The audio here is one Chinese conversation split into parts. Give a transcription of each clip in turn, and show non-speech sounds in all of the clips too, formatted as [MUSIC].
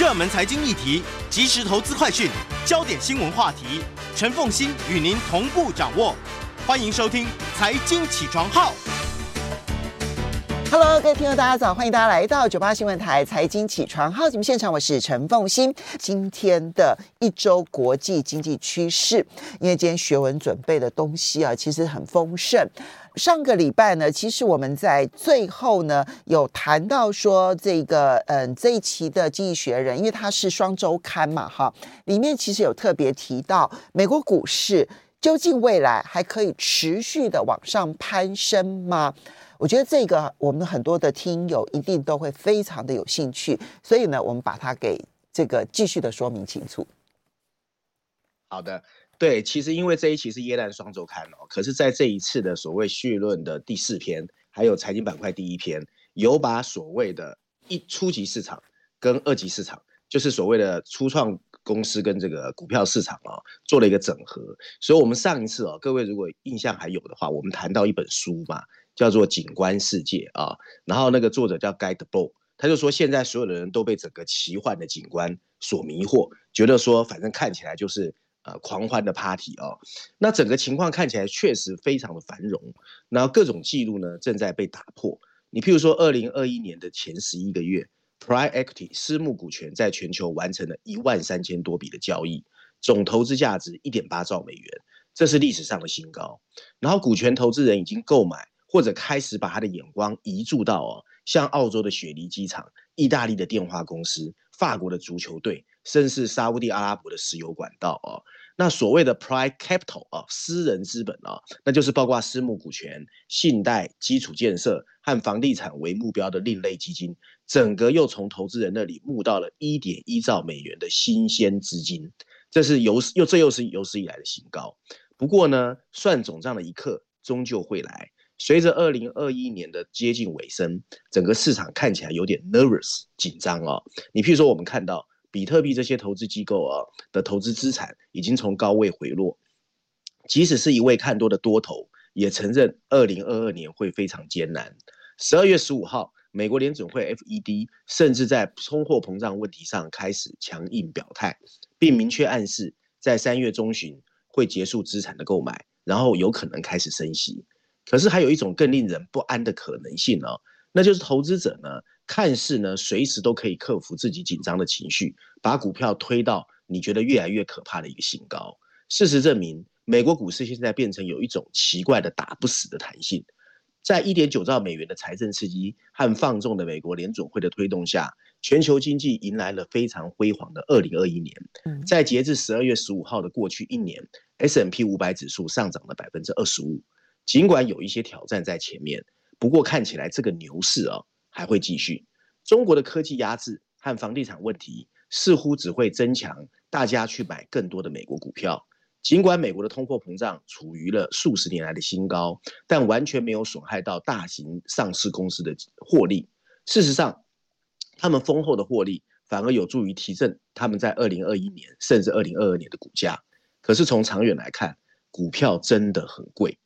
热门财经议题、即时投资快讯、焦点新闻话题，陈凤欣与您同步掌握。欢迎收听《财经起床号》。Hello，各位听众，大家早！欢迎大家来到九八新闻台财经起床号节目现场，我是陈凤欣。今天的一周国际经济趋势，因为今天学文准备的东西啊，其实很丰盛。上个礼拜呢，其实我们在最后呢有谈到说，这个嗯这一期的《经济学人》，因为它是双周刊嘛，哈，里面其实有特别提到美国股市究竟未来还可以持续的往上攀升吗？我觉得这个我们很多的听友一定都会非常的有兴趣，所以呢，我们把它给这个继续的说明清楚。好的。对，其实因为这一期是耶诞双周刊哦，可是在这一次的所谓绪论的第四篇，还有财经板块第一篇，有把所谓的一初级市场跟二级市场，就是所谓的初创公司跟这个股票市场啊，做了一个整合。所以，我们上一次哦，各位如果印象还有的话，我们谈到一本书嘛，叫做《景观世界》啊，然后那个作者叫 Guy Debord，他就说现在所有的人都被整个奇幻的景观所迷惑，觉得说反正看起来就是。呃，狂欢的 party 哦，那整个情况看起来确实非常的繁荣，然后各种记录呢正在被打破。你譬如说，二零二一年的前十一个月，Prime Equity 私募股权在全球完成了一万三千多笔的交易，总投资价值一点八兆美元，这是历史上的新高。然后股权投资人已经购买或者开始把他的眼光移注到哦，像澳洲的雪梨机场、意大利的电话公司、法国的足球队。甚至沙乌地阿拉伯的石油管道啊，那所谓的 private capital 啊，私人资本啊，那就是包括私募股权、信贷、基础建设和房地产为目标的另类基金，整个又从投资人那里募到了一点一兆美元的新鲜资金，这是有又这又是有史以来的新高。不过呢，算总账的一刻终究会来。随着二零二一年的接近尾声，整个市场看起来有点 nervous 紧张哦。你譬如说，我们看到。比特币这些投资机构啊的投资资产已经从高位回落，即使是一位看多的多头，也承认二零二二年会非常艰难。十二月十五号，美国联准会 FED 甚至在通货膨胀问题上开始强硬表态，并明确暗示在三月中旬会结束资产的购买，然后有可能开始升息。可是还有一种更令人不安的可能性呢、哦，那就是投资者呢。看似呢，随时都可以克服自己紧张的情绪，把股票推到你觉得越来越可怕的一个新高。事实证明，美国股市现在变成有一种奇怪的打不死的弹性。在一点九兆美元的财政刺激和放纵的美国联准会的推动下，全球经济迎来了非常辉煌的二零二一年。在截至十二月十五号的过去一年，S M P 五百指数上涨了百分之二十五。尽管有一些挑战在前面，不过看起来这个牛市啊。还会继续。中国的科技压制和房地产问题似乎只会增强大家去买更多的美国股票。尽管美国的通货膨胀处于了数十年来的新高，但完全没有损害到大型上市公司的获利。事实上，他们丰厚的获利反而有助于提振他们在二零二一年甚至二零二二年的股价。可是从长远来看，股票真的很贵。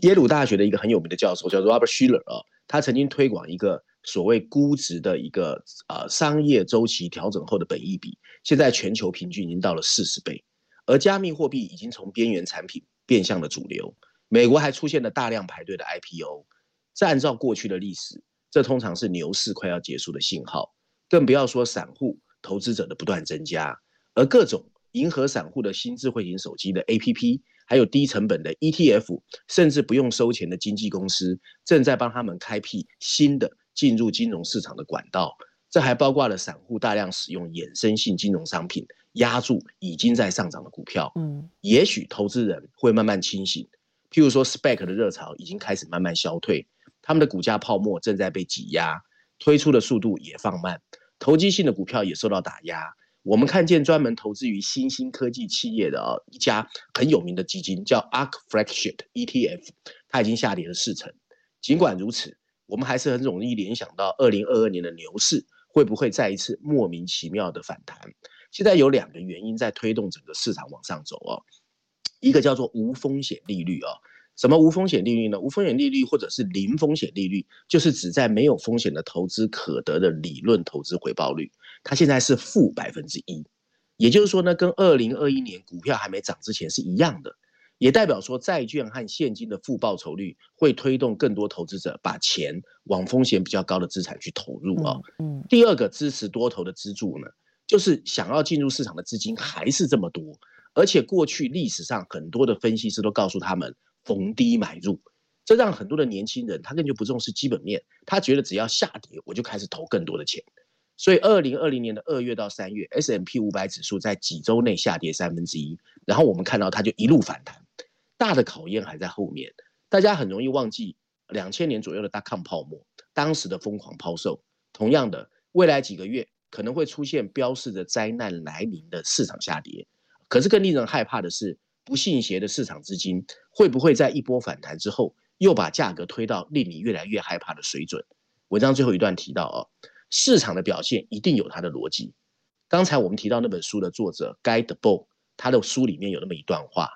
耶鲁大学的一个很有名的教授叫做 Robert Shiller 啊，他曾经推广一个。所谓估值的一个呃商业周期调整后的本益比，现在全球平均已经到了四十倍，而加密货币已经从边缘产品变向了主流。美国还出现了大量排队的 IPO，这按照过去的历史，这通常是牛市快要结束的信号。更不要说散户投资者的不断增加，而各种迎合散户的新智慧型手机的 APP，还有低成本的 ETF，甚至不用收钱的经纪公司，正在帮他们开辟新的。进入金融市场的管道，这还包括了散户大量使用衍生性金融商品压住已经在上涨的股票。嗯，也许投资人会慢慢清醒，譬如说，spec 的热潮已经开始慢慢消退，他们的股价泡沫正在被挤压，推出的速度也放慢，投机性的股票也受到打压。我们看见专门投资于新兴科技企业的啊一家很有名的基金叫 ARK Flagship ETF，它已经下跌了四成。尽管如此。我们还是很容易联想到，二零二二年的牛市会不会再一次莫名其妙的反弹？现在有两个原因在推动整个市场往上走哦，一个叫做无风险利率哦，什么无风险利率呢？无风险利率或者是零风险利率，就是指在没有风险的投资可得的理论投资回报率，它现在是负百分之一，也就是说呢，跟二零二一年股票还没涨之前是一样的，也代表说债券和现金的负报酬率会推动更多投资者把钱往风险比较高的资产去投入啊、哦。嗯，第二个支持多头的支柱呢，就是想要进入市场的资金还是这么多，而且过去历史上很多的分析师都告诉他们。逢低买入，这让很多的年轻人他根本就不重视基本面，他觉得只要下跌我就开始投更多的钱。所以，二零二零年的二月到三月，S M P 五百指数在几周内下跌三分之一，然后我们看到它就一路反弹。大的考验还在后面，大家很容易忘记两千年左右的大康泡沫，当时的疯狂抛售。同样的，未来几个月可能会出现标示着灾难来临的市场下跌。可是更令人害怕的是，不信邪的市场资金会不会在一波反弹之后，又把价格推到令你越来越害怕的水准？文章最后一段提到哦，市场的表现一定有它的逻辑。刚才我们提到那本书的作者 Guy d e b o 他的书里面有那么一段话，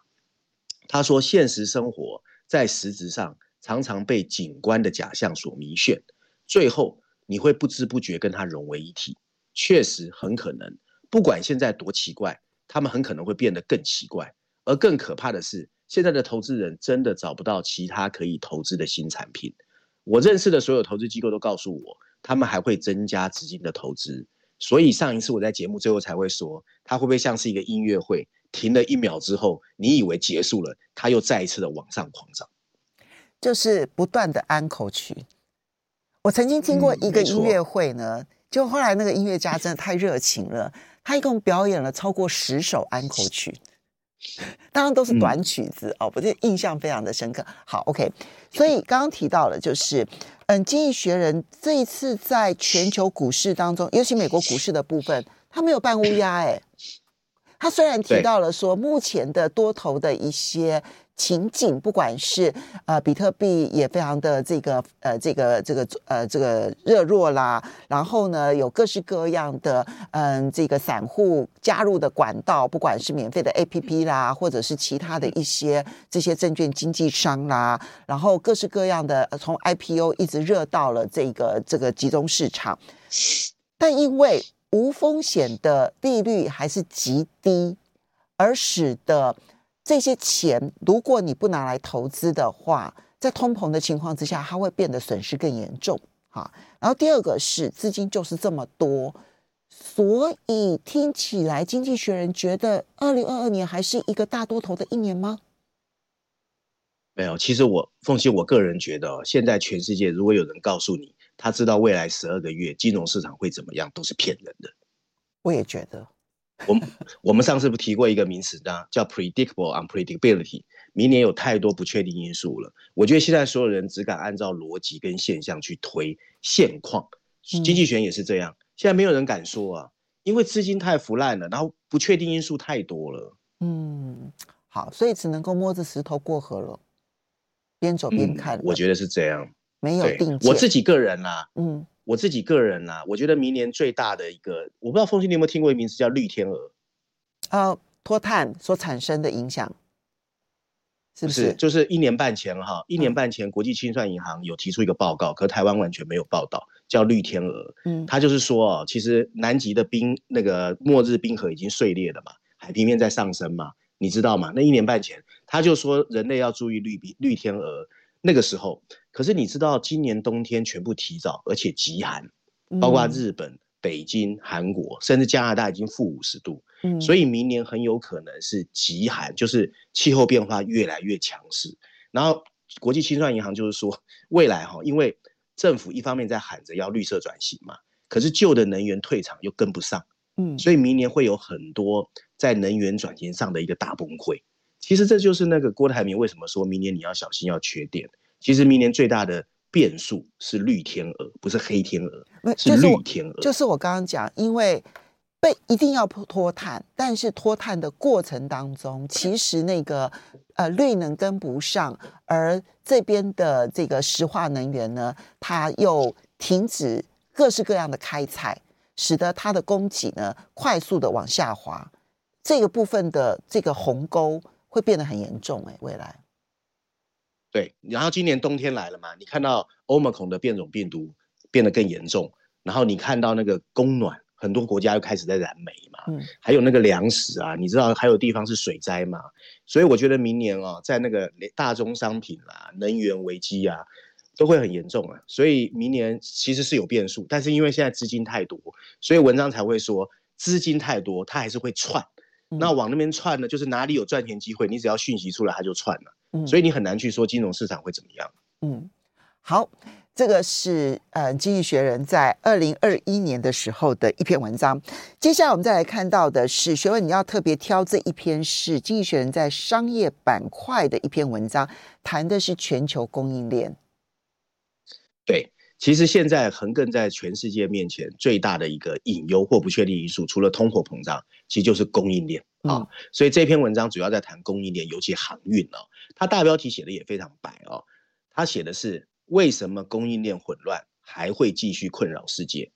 他说：“现实生活在实质上常常被景观的假象所迷眩，最后你会不知不觉跟它融为一体。确实很可能，不管现在多奇怪，他们很可能会变得更奇怪。”而更可怕的是，现在的投资人真的找不到其他可以投资的新产品。我认识的所有投资机构都告诉我，他们还会增加资金的投资。所以上一次我在节目最后才会说，它会不会像是一个音乐会，停了一秒之后，你以为结束了，它又再一次的往上狂涨，就是不断的安可曲。我曾经听过一个音乐会呢，嗯、就后来那个音乐家真的太热情了，他一共表演了超过十首安可曲。[LAUGHS] 当然都是短曲子、嗯、哦，我这印象非常的深刻。好，OK，所以刚刚提到了，就是嗯，经济学人这一次在全球股市当中，尤其美国股市的部分，他没有扮乌鸦哎，他虽然提到了说目前的多头的一些。情景，不管是呃比特币也非常的这个呃这个这个呃这个热络啦，然后呢有各式各样的嗯这个散户加入的管道，不管是免费的 APP 啦，或者是其他的一些这些证券经纪商啦，然后各式各样的从 IPO 一直热到了这个这个集中市场，但因为无风险的利率还是极低，而使得。这些钱，如果你不拿来投资的话，在通膨的情况之下，它会变得损失更严重。哈，然后第二个是资金就是这么多，所以听起来经济学人觉得二零二二年还是一个大多头的一年吗？没有，其实我凤馨，我个人觉得，现在全世界如果有人告诉你他知道未来十二个月金融市场会怎么样，都是骗人的。我也觉得。我们我们上次不提过一个名词呢，叫 predictable unpredictability。明年有太多不确定因素了。我觉得现在所有人只敢按照逻辑跟现象去推现况，经济学也是这样。现在没有人敢说啊，因为资金太腐烂了，然后不确定因素太多了。嗯，好，所以只能够摸着石头过河了，边走边看，嗯。我觉得是这样，没有定。我自己个人啊，嗯。我自己个人呢、啊，我觉得明年最大的一个，我不知道凤馨你有没有听过一个名词叫绿天鹅？哦，脱碳所产生的影响，是不是？是就是一年半前哈，一年半前国际清算银行有提出一个报告，嗯、可台湾完全没有报道，叫绿天鹅。嗯，他就是说哦，其实南极的冰那个末日冰河已经碎裂了嘛，海平面在上升嘛，你知道吗？那一年半前他就说人类要注意绿冰绿天鹅。那个时候，可是你知道，今年冬天全部提早，而且极寒，包括日本、嗯、北京、韩国，甚至加拿大已经负五十度，嗯，所以明年很有可能是极寒，就是气候变化越来越强势。然后国际清算银行就是说，未来哈，因为政府一方面在喊着要绿色转型嘛，可是旧的能源退场又跟不上，嗯，所以明年会有很多在能源转型上的一个大崩溃。其实这就是那个郭台铭为什么说明年你要小心要缺电。其实明年最大的变数是绿天鹅，不是黑天鹅，是绿天鹅。就是我刚刚讲，因为被一定要脱碳，但是脱碳的过程当中，其实那个呃绿能跟不上，而这边的这个石化能源呢，它又停止各式各样的开采，使得它的供给呢快速的往下滑，这个部分的这个鸿沟。会变得很严重哎，未来。对，然后今年冬天来了嘛，你看到 Omicron 的变种病毒变得更严重，然后你看到那个供暖，很多国家又开始在燃煤嘛，嗯，还有那个粮食啊，你知道还有地方是水灾嘛，所以我觉得明年哦，在那个大宗商品啊、能源危机啊，都会很严重啊，所以明年其实是有变数，但是因为现在资金太多，所以文章才会说资金太多，它还是会窜。嗯、那往那边窜呢，就是哪里有赚钱机会，你只要讯息出来，它就窜了。嗯，所以你很难去说金融市场会怎么样。嗯，好，这个是呃《经济学人》在二零二一年的时候的一篇文章。接下来我们再来看到的是，学问你要特别挑这一篇是《经济学人》在商业板块的一篇文章，谈的是全球供应链。对，其实现在横亘在全世界面前最大的一个隐忧或不确定因素，除了通货膨胀，其实就是供应链啊、嗯。所以这篇文章主要在谈供应链，尤其航运哦。它大标题写的也非常白哦，它写的是为什么供应链混乱还会继续困扰世界？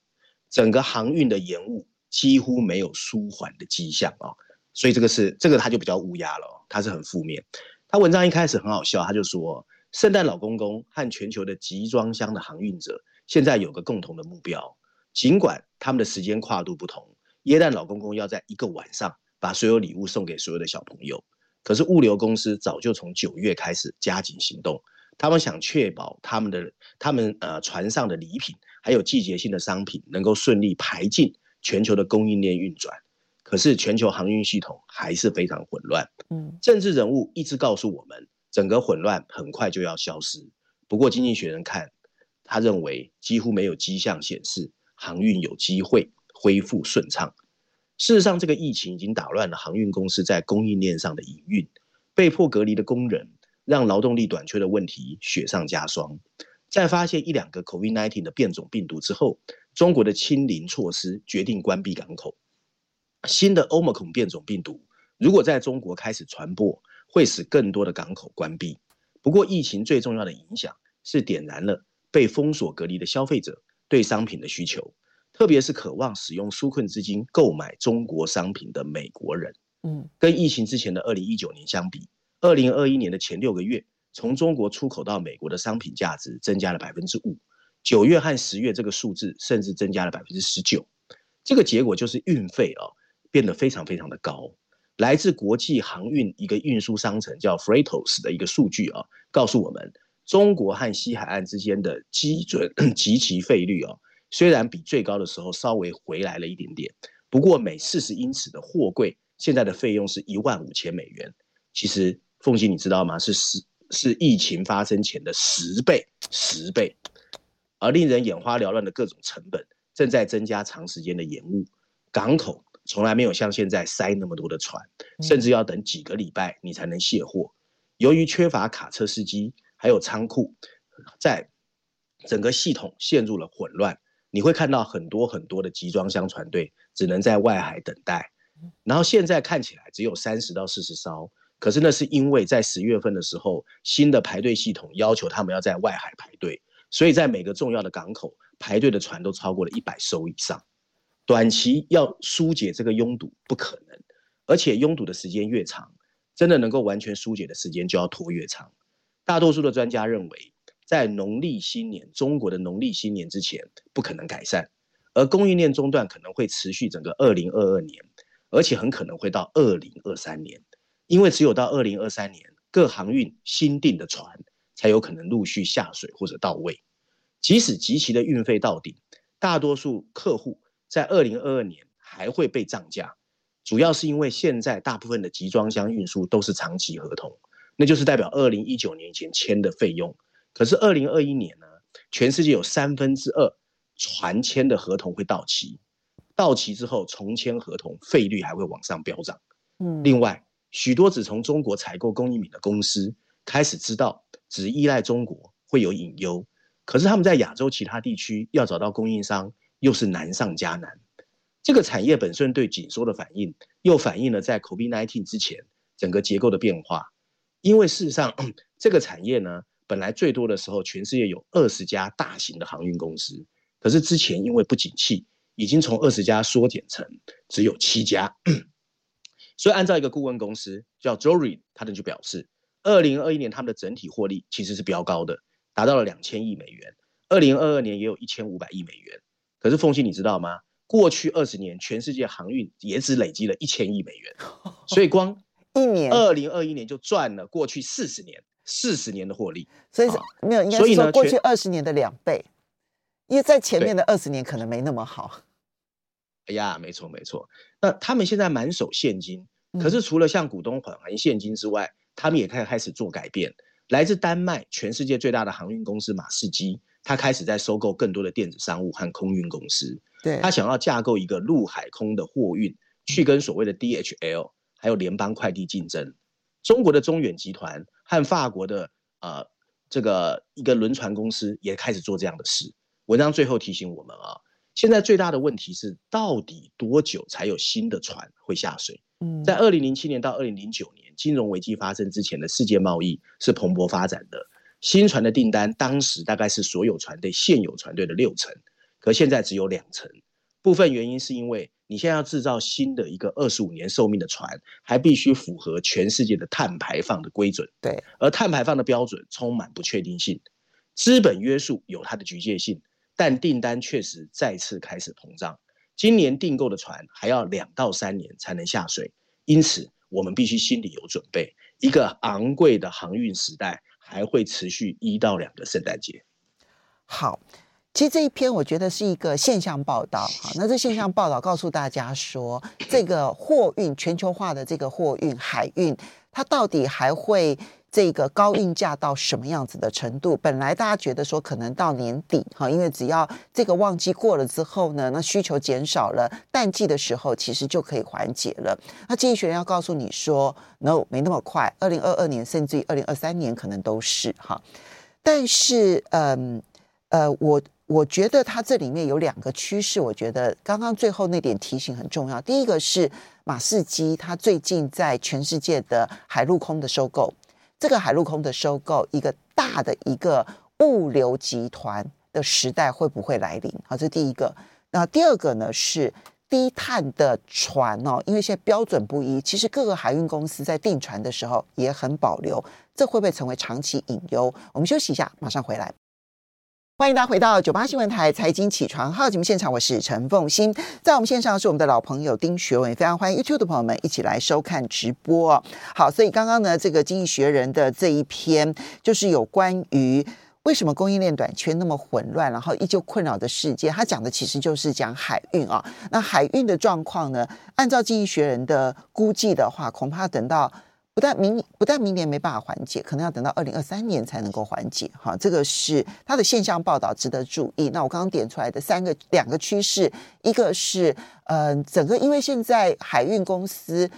整个航运的延误几乎没有舒缓的迹象啊、哦。所以这个是这个它就比较乌鸦了、哦，他是很负面。他文章一开始很好笑，他就说。圣诞老公公和全球的集装箱的航运者现在有个共同的目标，尽管他们的时间跨度不同。耶诞老公公要在一个晚上把所有礼物送给所有的小朋友，可是物流公司早就从九月开始加紧行动，他们想确保他们的他们呃船上的礼品还有季节性的商品能够顺利排进全球的供应链运转。可是全球航运系统还是非常混乱。嗯，政治人物一直告诉我们。整个混乱很快就要消失。不过，经济学人看，他认为几乎没有迹象显示航运有机会恢复顺畅。事实上，这个疫情已经打乱了航运公司在供应链上的营运，被迫隔离的工人让劳动力短缺的问题雪上加霜。在发现一两个 COVID-19 的变种病毒之后，中国的清零措施决定关闭港口。新的 Omicron 变种病毒如果在中国开始传播，会使更多的港口关闭。不过，疫情最重要的影响是点燃了被封锁隔离的消费者对商品的需求，特别是渴望使用纾困资金购买中国商品的美国人。嗯，跟疫情之前的二零一九年相比，二零二一年的前六个月，从中国出口到美国的商品价值增加了百分之五。九月和十月这个数字甚至增加了百分之十九。这个结果就是运费啊变得非常非常的高。来自国际航运一个运输商城叫 Freightos 的一个数据啊，告诉我们，中国和西海岸之间的基准 [CLEARS THROAT] 及其费率啊，虽然比最高的时候稍微回来了一点点，不过每四十英尺的货柜现在的费用是一万五千美元。其实凤姐你知道吗？是十是疫情发生前的十倍，十倍。而令人眼花缭乱的各种成本正在增加长时间的延误，港口。从来没有像现在塞那么多的船，甚至要等几个礼拜你才能卸货。由于缺乏卡车司机，还有仓库，在整个系统陷入了混乱。你会看到很多很多的集装箱船队只能在外海等待。然后现在看起来只有三十到四十艘，可是那是因为在十月份的时候，新的排队系统要求他们要在外海排队，所以在每个重要的港口排队的船都超过了一百艘以上。短期要疏解这个拥堵不可能，而且拥堵的时间越长，真的能够完全疏解的时间就要拖越长。大多数的专家认为，在农历新年，中国的农历新年之前不可能改善，而供应链中断可能会持续整个二零二二年，而且很可能会到二零二三年，因为只有到二零二三年，各航运新订的船才有可能陆续下水或者到位。即使极其的运费到顶，大多数客户。在二零二二年还会被涨价，主要是因为现在大部分的集装箱运输都是长期合同，那就是代表二零一九年前签的费用。可是二零二一年呢，全世界有三分之二船签的合同会到期，到期之后重签合同，费率还会往上飙涨。嗯，另外许多只从中国采购工艺品的公司开始知道，只依赖中国会有隐忧，可是他们在亚洲其他地区要找到供应商。又是难上加难，这个产业本身对紧缩的反应，又反映了在 COVID-19 之前整个结构的变化。因为事实上，这个产业呢，本来最多的时候，全世界有二十家大型的航运公司，可是之前因为不景气，已经从二十家缩减成只有七家。所以按照一个顾问公司叫 Jory，他们就表示，二零二一年他们的整体获利其实是比较高的，达到了两千亿美元。二零二二年也有一千五百亿美元。可是凤信你知道吗？过去二十年全世界航运也只累积了一千亿美元，[LAUGHS] 所以光一年二零二一年就赚了过去四十年四十年的获利。所以没有，应该是说过去二十年的两倍，因为在前面的二十年可能没那么好。[LAUGHS] 哎呀，没错没错。那他们现在满手现金。可是除了向股东返还现金之外，嗯、他们也开开始做改变。来自丹麦全世界最大的航运公司马士基，他开始在收购更多的电子商务和空运公司。对，他想要架构一个陆海空的货运，去跟所谓的 DHL 还有联邦快递竞争。中国的中远集团和法国的呃这个一个轮船公司也开始做这样的事。文章最后提醒我们啊，现在最大的问题是，到底多久才有新的船会下水？嗯在二零零七年到二零零九年金融危机发生之前的世界贸易是蓬勃发展的，新船的订单当时大概是所有船队现有船队的六成，可现在只有两成。部分原因是因为你现在要制造新的一个二十五年寿命的船，还必须符合全世界的碳排放的规准。对，而碳排放的标准充满不确定性，资本约束有它的局限性，但订单确实再次开始膨胀。今年订购的船还要两到三年才能下水，因此我们必须心里有准备，一个昂贵的航运时代还会持续一到两个圣诞节。好，其实这一篇我觉得是一个现象报道。好，那这现象报道告诉大家说，这个货运全球化的这个货运海运，它到底还会？这个高运价到什么样子的程度？本来大家觉得说可能到年底哈，因为只要这个旺季过了之后呢，那需求减少了，淡季的时候其实就可以缓解了。那经济学人要告诉你说，no，没那么快，二零二二年甚至于二零二三年可能都是哈。但是，嗯呃，我我觉得它这里面有两个趋势，我觉得刚刚最后那点提醒很重要。第一个是马士基，它最近在全世界的海陆空的收购。这个海陆空的收购，一个大的一个物流集团的时代会不会来临？好，这第一个。那第二个呢是低碳的船哦，因为现在标准不一，其实各个海运公司在订船的时候也很保留，这会不会成为长期隐忧？我们休息一下，马上回来。欢迎大家回到九八新闻台财经起床号节目现场，我是陈凤欣，在我们线上是我们的老朋友丁学文，非常欢迎 YouTube 的朋友们一起来收看直播。好，所以刚刚呢，这个经济学人的这一篇就是有关于为什么供应链短缺那么混乱，然后依旧困扰的世界，他讲的其实就是讲海运啊。那海运的状况呢，按照经济学人的估计的话，恐怕等到。不但明不但明年没办法缓解，可能要等到二零二三年才能够缓解。哈，这个是它的现象报道，值得注意。那我刚刚点出来的三个两个趋势，一个是嗯、整个因为现在海运公司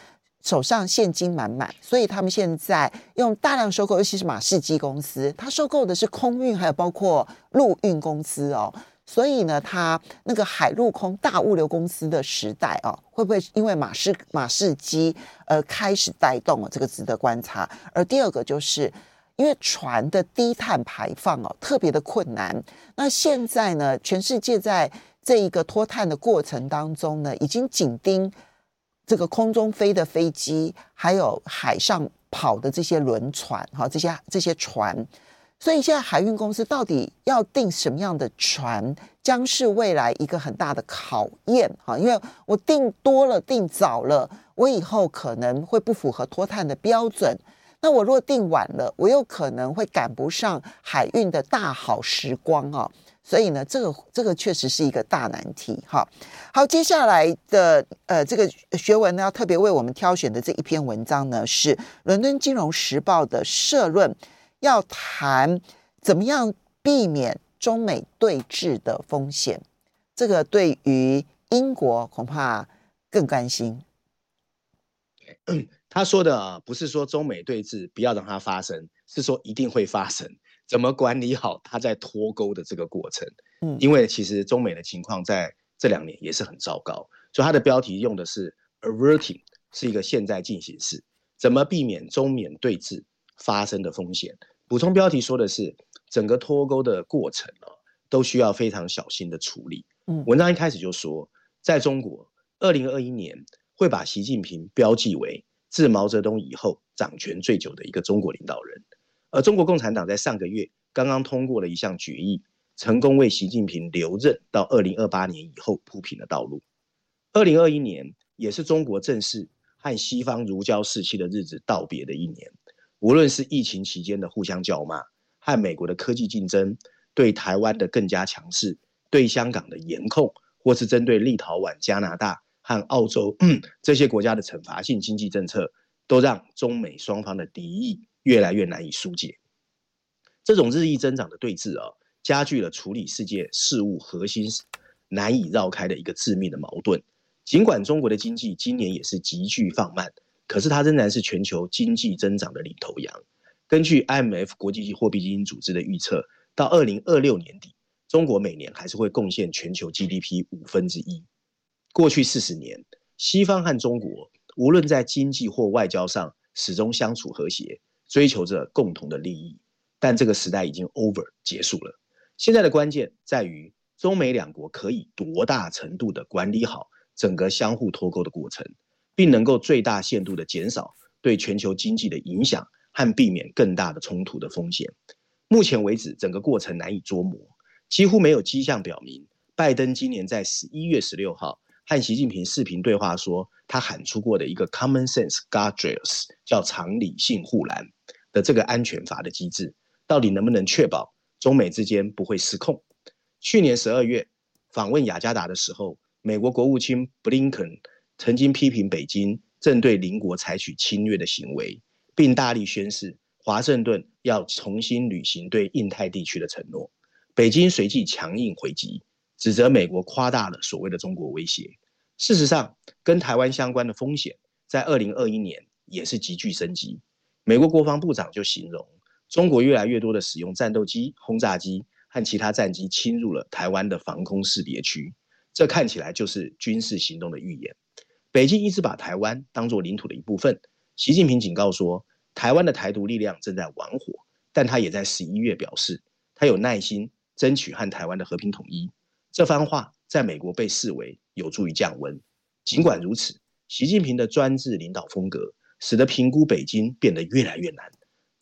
手上现金满满，所以他们现在用大量收购，尤其是马士基公司，它收购的是空运，还有包括陆运公司哦。所以呢，它那个海陆空大物流公司的时代啊，会不会因为马士马士基而开始带动了？这个值得观察。而第二个就是因为船的低碳排放哦，特别的困难。那现在呢，全世界在这一个脱碳的过程当中呢，已经紧盯这个空中飞的飞机，还有海上跑的这些轮船，哈，这些这些船。所以现在海运公司到底要订什么样的船，将是未来一个很大的考验哈。因为我订多了、订早了，我以后可能会不符合脱碳的标准。那我如果订晚了，我又可能会赶不上海运的大好时光啊。所以呢，这个这个确实是一个大难题哈。好，接下来的呃这个学文呢，要特别为我们挑选的这一篇文章呢，是《伦敦金融时报》的社论。要谈怎么样避免中美对峙的风险，这个对于英国恐怕更关心。[COUGHS] 他说的啊，不是说中美对峙不要让它发生，是说一定会发生。怎么管理好它在脱钩的这个过程？嗯，因为其实中美的情况在这两年也是很糟糕，所以它的标题用的是 averting，是一个现在进行式，怎么避免中美对峙发生的风险？补充标题说的是整个脱钩的过程啊，都需要非常小心的处理。嗯，文章一开始就说，在中国，二零二一年会把习近平标记为自毛泽东以后掌权最久的一个中国领导人。而中国共产党在上个月刚刚通过了一项决议，成功为习近平留任到二零二八年以后铺平了道路。二零二一年也是中国正式和西方如胶似漆的日子道别的一年。无论是疫情期间的互相叫骂，和美国的科技竞争，对台湾的更加强势，对香港的严控，或是针对立陶宛、加拿大和澳洲这些国家的惩罚性经济政策，都让中美双方的敌意越来越难以疏解。这种日益增长的对峙啊，加剧了处理世界事务核心难以绕开的一个致命的矛盾。尽管中国的经济今年也是急剧放慢，可是它仍然是全球经济增长的领头羊。根据 IMF 国际货币基金组织的预测，到二零二六年底，中国每年还是会贡献全球 GDP 五分之一。过去四十年，西方和中国无论在经济或外交上，始终相处和谐，追求着共同的利益。但这个时代已经 over 结束了。现在的关键在于中美两国可以多大程度的管理好整个相互脱钩的过程，并能够最大限度的减少对全球经济的影响和避免更大的冲突的风险。目前为止，整个过程难以捉摸，几乎没有迹象表明，拜登今年在十一月十六号和习近平视频对话说，他喊出过的一个 common sense guardrails 叫常理性护栏的这个安全阀的机制，到底能不能确保中美之间不会失控？去年十二月访问雅加达的时候，美国国务卿布林肯曾经批评北京正对邻国采取侵略的行为，并大力宣示华盛顿要重新履行对印太地区的承诺。北京随即强硬回击，指责美国夸大了所谓的中国威胁。事实上，跟台湾相关的风险在二零二一年也是急剧升级。美国国防部长就形容，中国越来越多的使用战斗机、轰炸机和其他战机侵入了台湾的防空识别区。这看起来就是军事行动的预演。北京一直把台湾当作领土的一部分。习近平警告说，台湾的台独力量正在玩火，但他也在十一月表示，他有耐心争取和台湾的和平统一。这番话在美国被视为有助于降温。尽管如此，习近平的专制领导风格使得评估北京变得越来越难。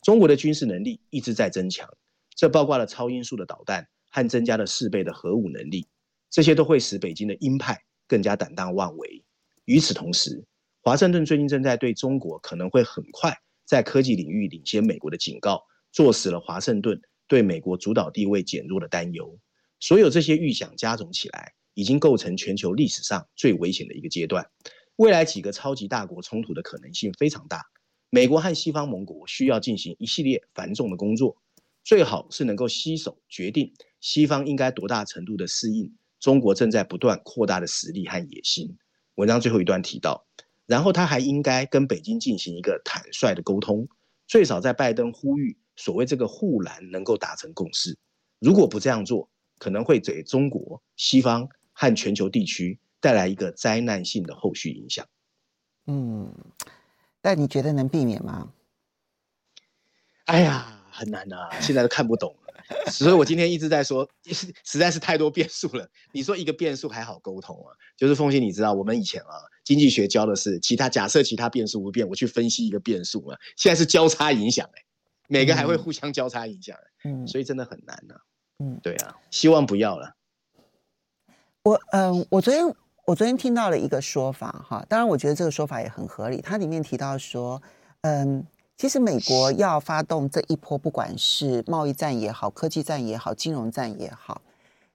中国的军事能力一直在增强，这包括了超音速的导弹和增加了四倍的核武能力。这些都会使北京的鹰派更加胆大妄为。与此同时，华盛顿最近正在对中国可能会很快在科技领域领先美国的警告，坐实了华盛顿对美国主导地位减弱的担忧。所有这些预想加总起来，已经构成全球历史上最危险的一个阶段。未来几个超级大国冲突的可能性非常大。美国和西方盟国需要进行一系列繁重的工作，最好是能够携手决定西方应该多大程度的适应。中国正在不断扩大的实力和野心。文章最后一段提到，然后他还应该跟北京进行一个坦率的沟通，最少在拜登呼吁所谓这个护栏能够达成共识。如果不这样做，可能会给中国、西方和全球地区带来一个灾难性的后续影响。嗯，但你觉得能避免吗？哎呀，很难啊，现在都看不懂。所以我今天一直在说，实在是太多变数了。你说一个变数还好沟通啊，就是凤欣，你知道我们以前啊，经济学教的是其他假设其他变数不变，我去分析一个变数啊。现在是交叉影响哎，每个还会互相交叉影响，嗯，所以真的很难呐。嗯，对啊，希望不要了。我嗯，我昨天我昨天听到了一个说法哈，当然我觉得这个说法也很合理。它里面提到说，嗯。其实美国要发动这一波，不管是贸易战也好、科技战也好、金融战也好，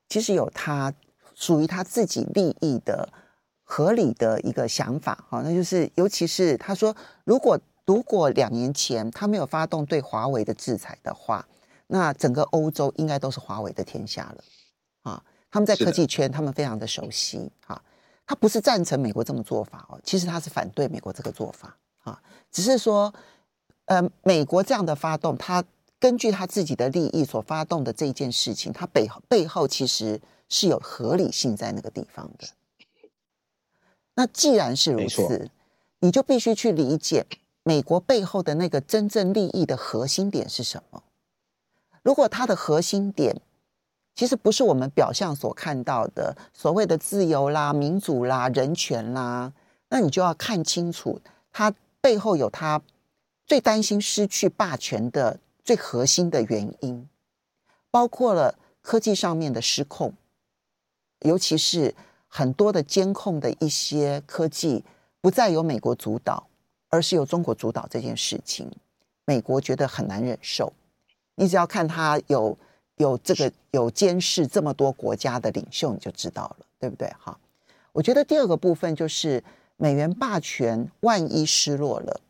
其实有他属于他自己利益的合理的一个想法。哈，那就是尤其是他说，如果如果两年前他没有发动对华为的制裁的话，那整个欧洲应该都是华为的天下了。啊，他们在科技圈，他们非常的熟悉。啊，他不是赞成美国这么做法哦，其实他是反对美国这个做法。啊，只是说。呃，美国这样的发动，他根据他自己的利益所发动的这件事情，他背后背后其实是有合理性在那个地方的。那既然是如此，你就必须去理解美国背后的那个真正利益的核心点是什么。如果它的核心点其实不是我们表象所看到的所谓的自由啦、民主啦、人权啦，那你就要看清楚，它背后有它。最担心失去霸权的最核心的原因，包括了科技上面的失控，尤其是很多的监控的一些科技不再由美国主导，而是由中国主导这件事情，美国觉得很难忍受。你只要看他有有这个有监视这么多国家的领袖，你就知道了，对不对？哈，我觉得第二个部分就是美元霸权万一失落了。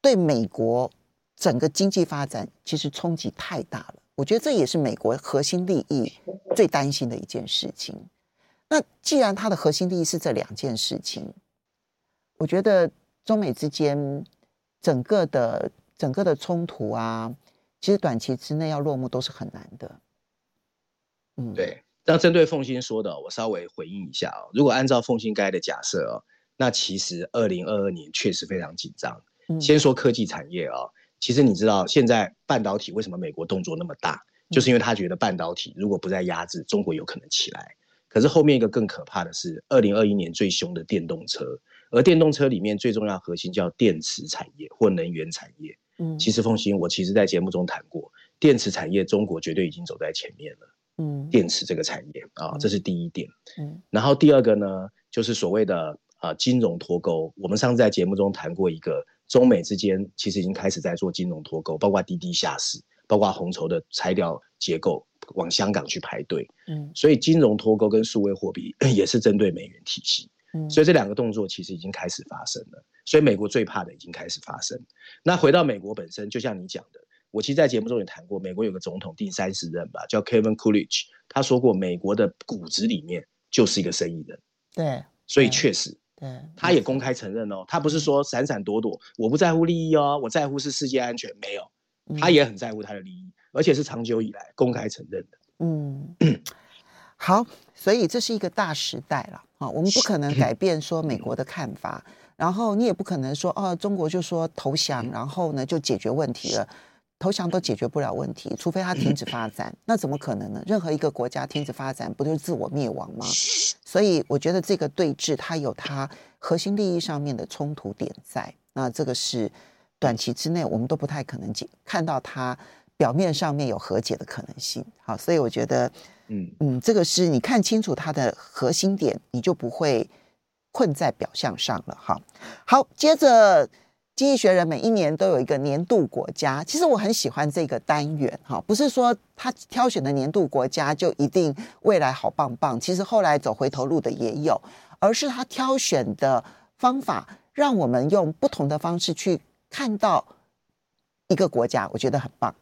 对美国整个经济发展其实冲击太大了，我觉得这也是美国核心利益最担心的一件事情。那既然它的核心利益是这两件事情，我觉得中美之间整个的整个的冲突啊，其实短期之内要落幕都是很难的。嗯，对。那针对凤新说的，我稍微回应一下哦。如果按照凤新该的假设哦，那其实二零二二年确实非常紧张。先说科技产业啊、哦，其实你知道现在半导体为什么美国动作那么大，就是因为他觉得半导体如果不再压制，中国有可能起来。可是后面一个更可怕的是，二零二一年最凶的电动车，而电动车里面最重要核心叫电池产业或能源产业。嗯，其实凤欣，我其实在节目中谈过，电池产业中国绝对已经走在前面了。嗯，电池这个产业啊，这是第一点。嗯，然后第二个呢，就是所谓的啊金融脱钩。我们上次在节目中谈过一个。中美之间其实已经开始在做金融脱钩，包括滴滴下市，包括红筹的拆掉结构往香港去排队。嗯，所以金融脱钩跟数位货币 [COUGHS] 也是针对美元体系。嗯，所以这两个动作其实已经开始发生了。所以美国最怕的已经开始发生。那回到美国本身，就像你讲的，我其实在节目中也谈过，美国有个总统第三十任吧，叫 Kevin Coolidge，他说过，美国的骨子里面就是一个生意人。对，所以确实。对，他也公开承认哦，他不是说闪闪躲躲，我不在乎利益哦，我在乎是世界安全，没有，他也很在乎他的利益，而且是长久以来公开承认的。嗯，[CLEARS THROAT] 好，所以这是一个大时代了啊，我们不可能 [LAUGHS] 改变说美国的看法，然后你也不可能说哦，中国就说投降，然后呢就解决问题了。投降都解决不了问题，除非他停止发展，那怎么可能呢？任何一个国家停止发展，不就是自我灭亡吗？所以我觉得这个对峙它有它核心利益上面的冲突点在，那这个是短期之内我们都不太可能解看到它表面上面有和解的可能性。好，所以我觉得，嗯嗯，这个是你看清楚它的核心点，你就不会困在表象上了。好，好，接着。经济学人每一年都有一个年度国家，其实我很喜欢这个单元哈，不是说他挑选的年度国家就一定未来好棒棒，其实后来走回头路的也有，而是他挑选的方法，让我们用不同的方式去看到一个国家，我觉得很棒。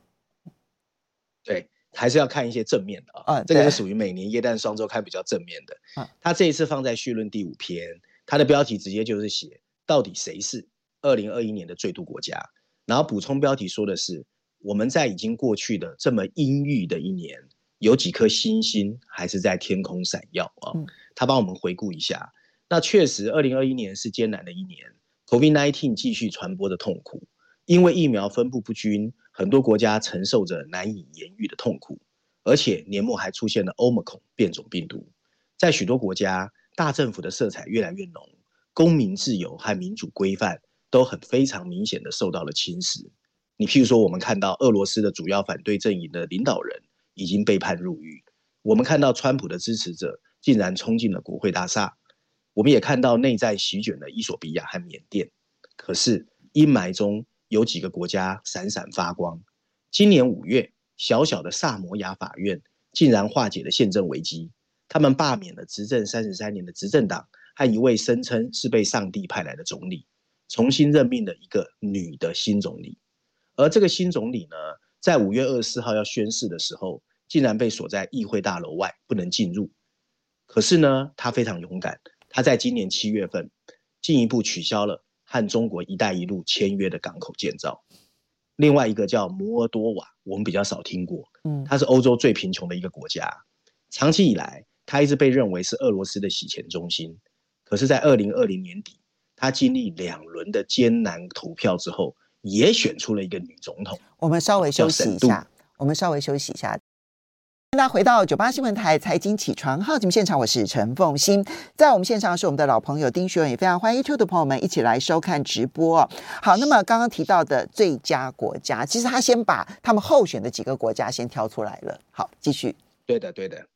对，还是要看一些正面的啊，嗯、这个是属于每年耶诞双周刊比较正面的。嗯，他这一次放在绪论第五篇，他的标题直接就是写到底谁是。二零二一年的最度国家，然后补充标题说的是，我们在已经过去的这么阴郁的一年，有几颗星星还是在天空闪耀啊？他帮我们回顾一下，那确实二零二一年是艰难的一年，COVID-19 继续传播的痛苦，因为疫苗分布不均，很多国家承受着难以言喻的痛苦，而且年末还出现了 Omicron 变种病毒，在许多国家，大政府的色彩越来越浓，公民自由和民主规范。都很非常明显的受到了侵蚀。你譬如说，我们看到俄罗斯的主要反对阵营的领导人已经被判入狱；我们看到川普的支持者竟然冲进了国会大厦；我们也看到内战席卷了伊索比亚和缅甸。可是阴霾中有几个国家闪闪发光。今年五月，小小的萨摩亚法院竟然化解了宪政危机，他们罢免了执政三十三年的执政党和一位声称是被上帝派来的总理。重新任命了一个女的新总理，而这个新总理呢，在五月二十四号要宣誓的时候，竟然被锁在议会大楼外，不能进入。可是呢，他非常勇敢，他在今年七月份进一步取消了和中国“一带一路”签约的港口建造。另外一个叫摩尔多瓦，我们比较少听过，嗯，它是欧洲最贫穷的一个国家，长期以来，它一直被认为是俄罗斯的洗钱中心。可是，在二零二零年底。他经历两轮的艰难投票之后，也选出了一个女总统。我们稍微休息一下，我们稍微休息一下。那回到九八新闻台财经起床号节目现场，我是陈凤欣，在我们线上是我们的老朋友丁学文，也非常欢迎 YouTube 的朋友们一起来收看直播。好，那么刚刚提到的最佳国家，其实他先把他们候选的几个国家先挑出来了。好，继续。对的，对的。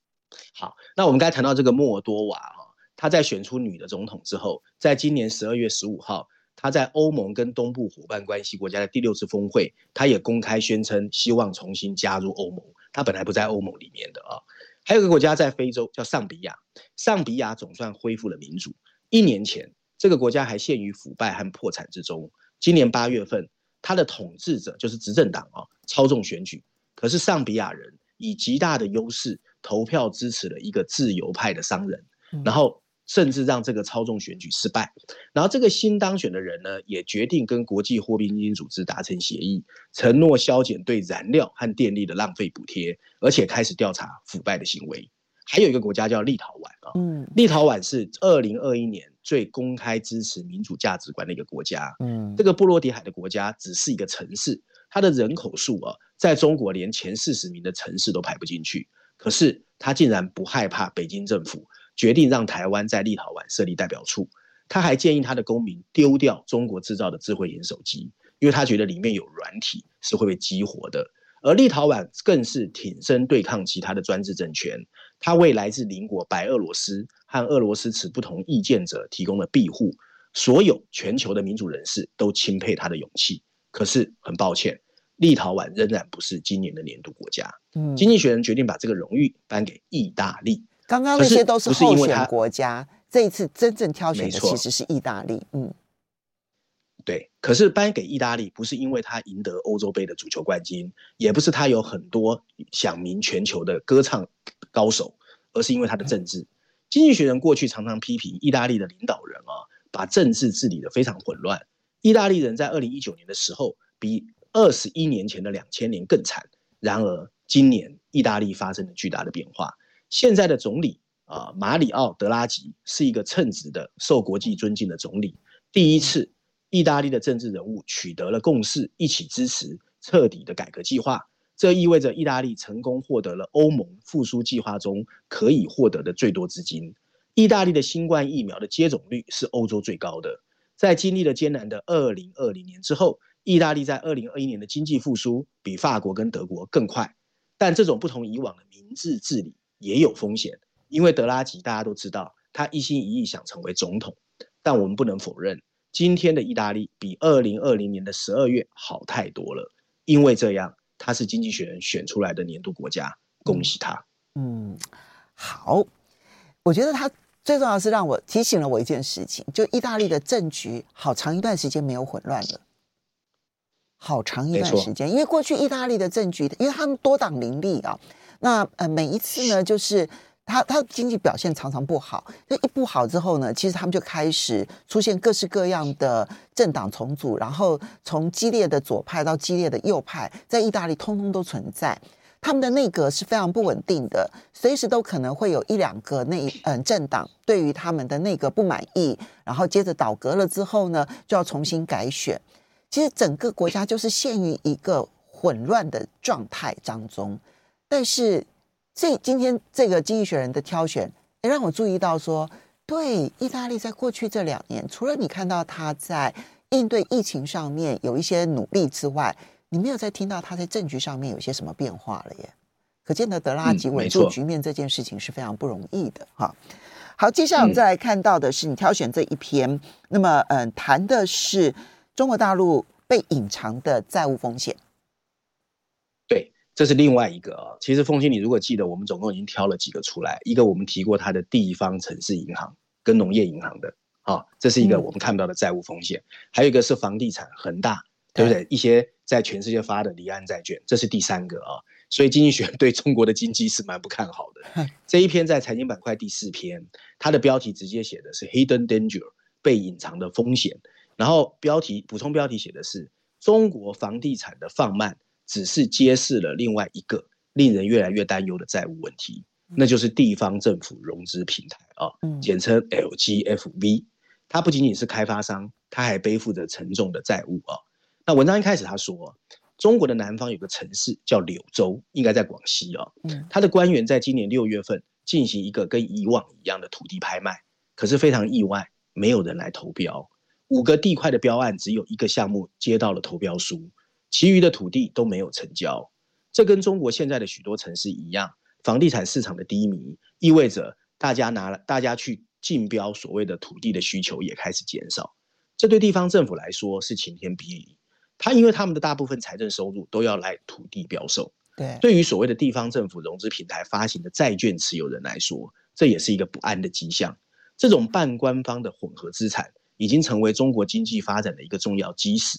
好，那我们刚才谈到这个莫多瓦哈，他在选出女的总统之后，在今年十二月十五号，他在欧盟跟东部伙伴关系国家的第六次峰会，他也公开宣称希望重新加入欧盟。他本来不在欧盟里面的啊。还有个国家在非洲叫尚比亚，尚比亚总算恢复了民主。一年前，这个国家还陷于腐败和破产之中。今年八月份，他的统治者就是执政党啊，操纵选举。可是尚比亚人以极大的优势投票支持了一个自由派的商人，然后。甚至让这个操纵选举失败，然后这个新当选的人呢，也决定跟国际货币基金组织达成协议，承诺削减对燃料和电力的浪费补贴，而且开始调查腐败的行为。还有一个国家叫立陶宛啊，嗯，立陶宛是二零二一年最公开支持民主价值观的一个国家，嗯，这个波罗的海的国家只是一个城市，它的人口数啊，在中国连前四十名的城市都排不进去，可是它竟然不害怕北京政府。决定让台湾在立陶宛设立代表处，他还建议他的公民丢掉中国制造的智慧型手机，因为他觉得里面有软体是会被激活的。而立陶宛更是挺身对抗其他的专制政权，他为来自邻国白俄罗斯和俄罗斯持不同意见者提供了庇护，所有全球的民主人士都钦佩他的勇气。可是很抱歉，立陶宛仍然不是今年的年度国家。嗯，经济学人决定把这个荣誉颁给意大利。刚刚那些都是候选国家，这一次真正挑选的其实是意大利。嗯，对。可是颁给意大利不是因为他赢得欧洲杯的足球冠军，也不是他有很多响名全球的歌唱高手，而是因为他的政治。经济学人过去常常批评意大利的领导人啊，把政治治理得非常混乱。意大利人在二零一九年的时候，比二十一年前的两千年更惨。然而今年意大利发生了巨大的变化。现在的总理啊，马里奥·德拉吉是一个称职的、受国际尊敬的总理。第一次，意大利的政治人物取得了共识，一起支持彻底的改革计划。这意味着意大利成功获得了欧盟复苏计划中可以获得的最多资金。意大利的新冠疫苗的接种率是欧洲最高的。在经历了艰难的2020年之后，意大利在2021年的经济复苏比法国跟德国更快。但这种不同以往的明智治理。也有风险，因为德拉吉大家都知道，他一心一意想成为总统。但我们不能否认，今天的意大利比二零二零年的十二月好太多了。因为这样，他是经济学人选出来的年度国家，恭喜他。嗯，好，我觉得他最重要的是让我提醒了我一件事情，就意大利的政局好长一段时间没有混乱了，好长一段时间，因为过去意大利的政局，因为他们多党林立啊。那呃，每一次呢，就是他他经济表现常常不好，就一不好之后呢，其实他们就开始出现各式各样的政党重组，然后从激烈的左派到激烈的右派，在意大利通通都存在。他们的内阁是非常不稳定的，随时都可能会有一两个内嗯、呃、政党对于他们的内阁不满意，然后接着倒阁了之后呢，就要重新改选。其实整个国家就是陷于一个混乱的状态当中。但是，这今天这个经济学人的挑选，也让我注意到说，对，意大利在过去这两年，除了你看到他在应对疫情上面有一些努力之外，你没有再听到他在政局上面有些什么变化了耶。可见得德拉吉稳住局面这件事情是非常不容易的哈。好，接下来我们再来看到的是你挑选这一篇，那么嗯，谈的是中国大陆被隐藏的债务风险。这是另外一个啊，其实凤馨，你如果记得，我们总共已经挑了几个出来。一个我们提过它的地方城市银行跟农业银行的，啊，这是一个我们看不到的债务风险。嗯、还有一个是房地产恒大，对不对？一些在全世界发的离岸债券，这是第三个啊。所以经济学 [LAUGHS] 对中国的经济是蛮不看好的。这一篇在财经板块第四篇，它的标题直接写的是 Hidden Danger，被隐藏的风险。然后标题补充标题写的是中国房地产的放慢。只是揭示了另外一个令人越来越担忧的债务问题，那就是地方政府融资平台啊，简称 LGFV。它不仅仅是开发商，它还背负着沉重的债务啊。那文章一开始他说，中国的南方有个城市叫柳州，应该在广西啊。嗯，他的官员在今年六月份进行一个跟以往一样的土地拍卖，可是非常意外，没有人来投标。五个地块的标案，只有一个项目接到了投标书，其余的土地都没有成交。这跟中国现在的许多城市一样，房地产市场的低迷，意味着大家拿了大家去竞标所谓的土地的需求也开始减少。这对地方政府来说是晴天霹雳，他因为他们的大部分财政收入都要来土地标售。对，对于所谓的地方政府融资平台发行的债券持有人来说，这也是一个不安的迹象。这种半官方的混合资产已经成为中国经济发展的一个重要基石。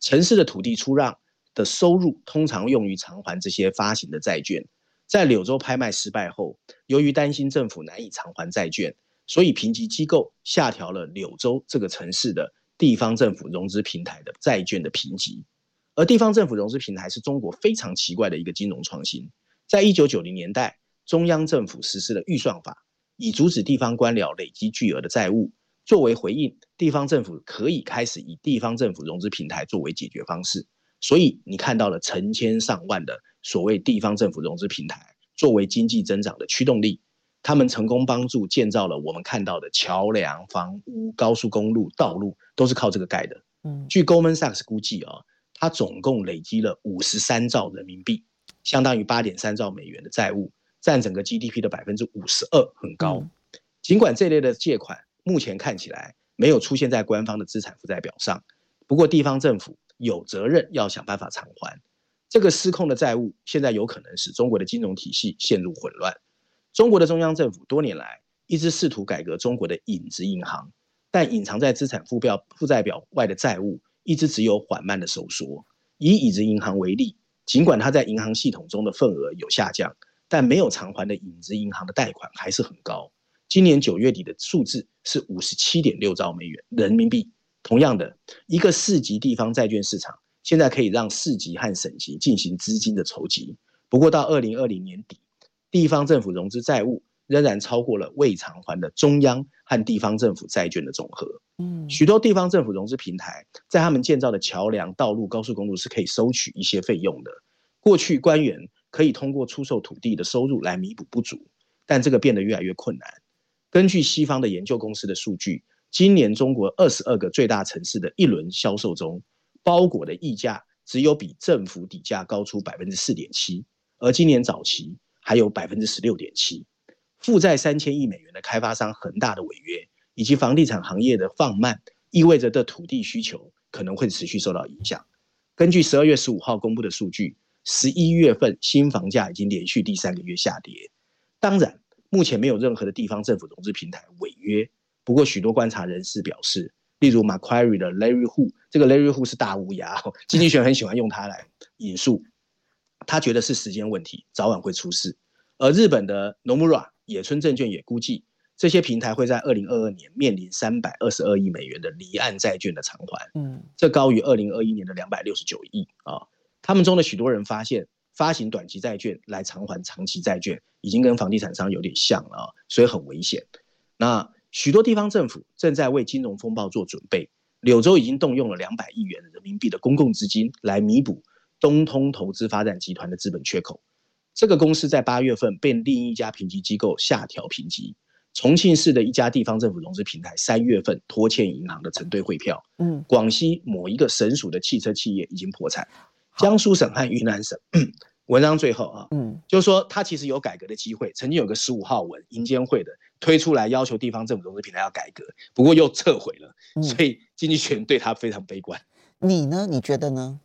城市的土地出让的收入通常用于偿还这些发行的债券。在柳州拍卖失败后，由于担心政府难以偿还债券。所以，评级机构下调了柳州这个城市的地方政府融资平台的债券的评级。而地方政府融资平台是中国非常奇怪的一个金融创新。在一九九零年代，中央政府实施了预算法，以阻止地方官僚累积巨额的债务。作为回应，地方政府可以开始以地方政府融资平台作为解决方式。所以，你看到了成千上万的所谓地方政府融资平台作为经济增长的驱动力。他们成功帮助建造了我们看到的桥梁、房屋、高速公路、道路，都是靠这个盖的。嗯，据 Goldman Sachs 估计啊，它总共累积了五十三兆人民币，相当于八点三兆美元的债务，占整个 GDP 的百分之五十二，很高。嗯，尽管这类的借款目前看起来没有出现在官方的资产负债表上，不过地方政府有责任要想办法偿还这个失控的债务。现在有可能使中国的金融体系陷入混乱。中国的中央政府多年来一直试图改革中国的影子银行，但隐藏在资产负表负债表外的债务一直只有缓慢的收缩。以影子银行为例，尽管它在银行系统中的份额有下降，但没有偿还的影子银行的贷款还是很高。今年九月底的数字是五十七点六兆美元人民币。同样的，一个市级地方债券市场现在可以让市级和省级进行资金的筹集，不过到二零二零年底。地方政府融资债务仍然超过了未偿还的中央和地方政府债券的总和。嗯，许多地方政府融资平台在他们建造的桥梁、道路、高速公路是可以收取一些费用的。过去官员可以通过出售土地的收入来弥补不足，但这个变得越来越困难。根据西方的研究公司的数据，今年中国二十二个最大城市的一轮销售中，包裹的溢价只有比政府底价高出百分之四点七，而今年早期。还有百分之十六点七，负债三千亿美元的开发商恒大的违约，以及房地产行业的放慢，意味着的土地需求可能会持续受到影响。根据十二月十五号公布的数据，十一月份新房价已经连续第三个月下跌。当然，目前没有任何的地方政府融资平台违约。不过，许多观察人士表示，例如 Macquarie 的 Larry Hu，这个 Larry Hu 是大乌鸦，经济学很喜欢用它来引述。他觉得是时间问题，早晚会出事。而日本的 Nomura 野村证券也估计，这些平台会在二零二二年面临三百二十二亿美元的离岸债券的偿还。嗯，这高于二零二一年的两百六十九亿啊。他们中的许多人发现，发行短期债券来偿还长期债券，已经跟房地产商有点像了啊，所以很危险。那许多地方政府正在为金融风暴做准备。柳州已经动用了两百亿元人民币的公共资金来弥补。东通投资发展集团的资本缺口，这个公司在八月份被另一家评级机构下调评级。重庆市的一家地方政府融资平台三月份拖欠银行的承兑汇票。嗯，广西某一个省属的汽车企业已经破产。江苏省和云南省，文章最后啊，嗯，就是说他其实有改革的机会。曾经有个十五号文，银监会的推出来要求地方政府融资平台要改革，不过又撤回了。所以经济学人对他非常悲观。你呢？你觉得呢？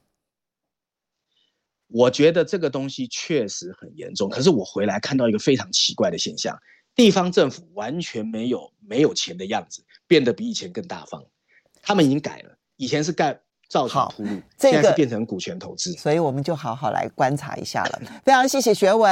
我觉得这个东西确实很严重，可是我回来看到一个非常奇怪的现象：地方政府完全没有没有钱的样子，变得比以前更大方。他们已经改了，以前是盖造成铺路，这个、现在是变成股权投资，所以我们就好好来观察一下了。非常谢谢学文。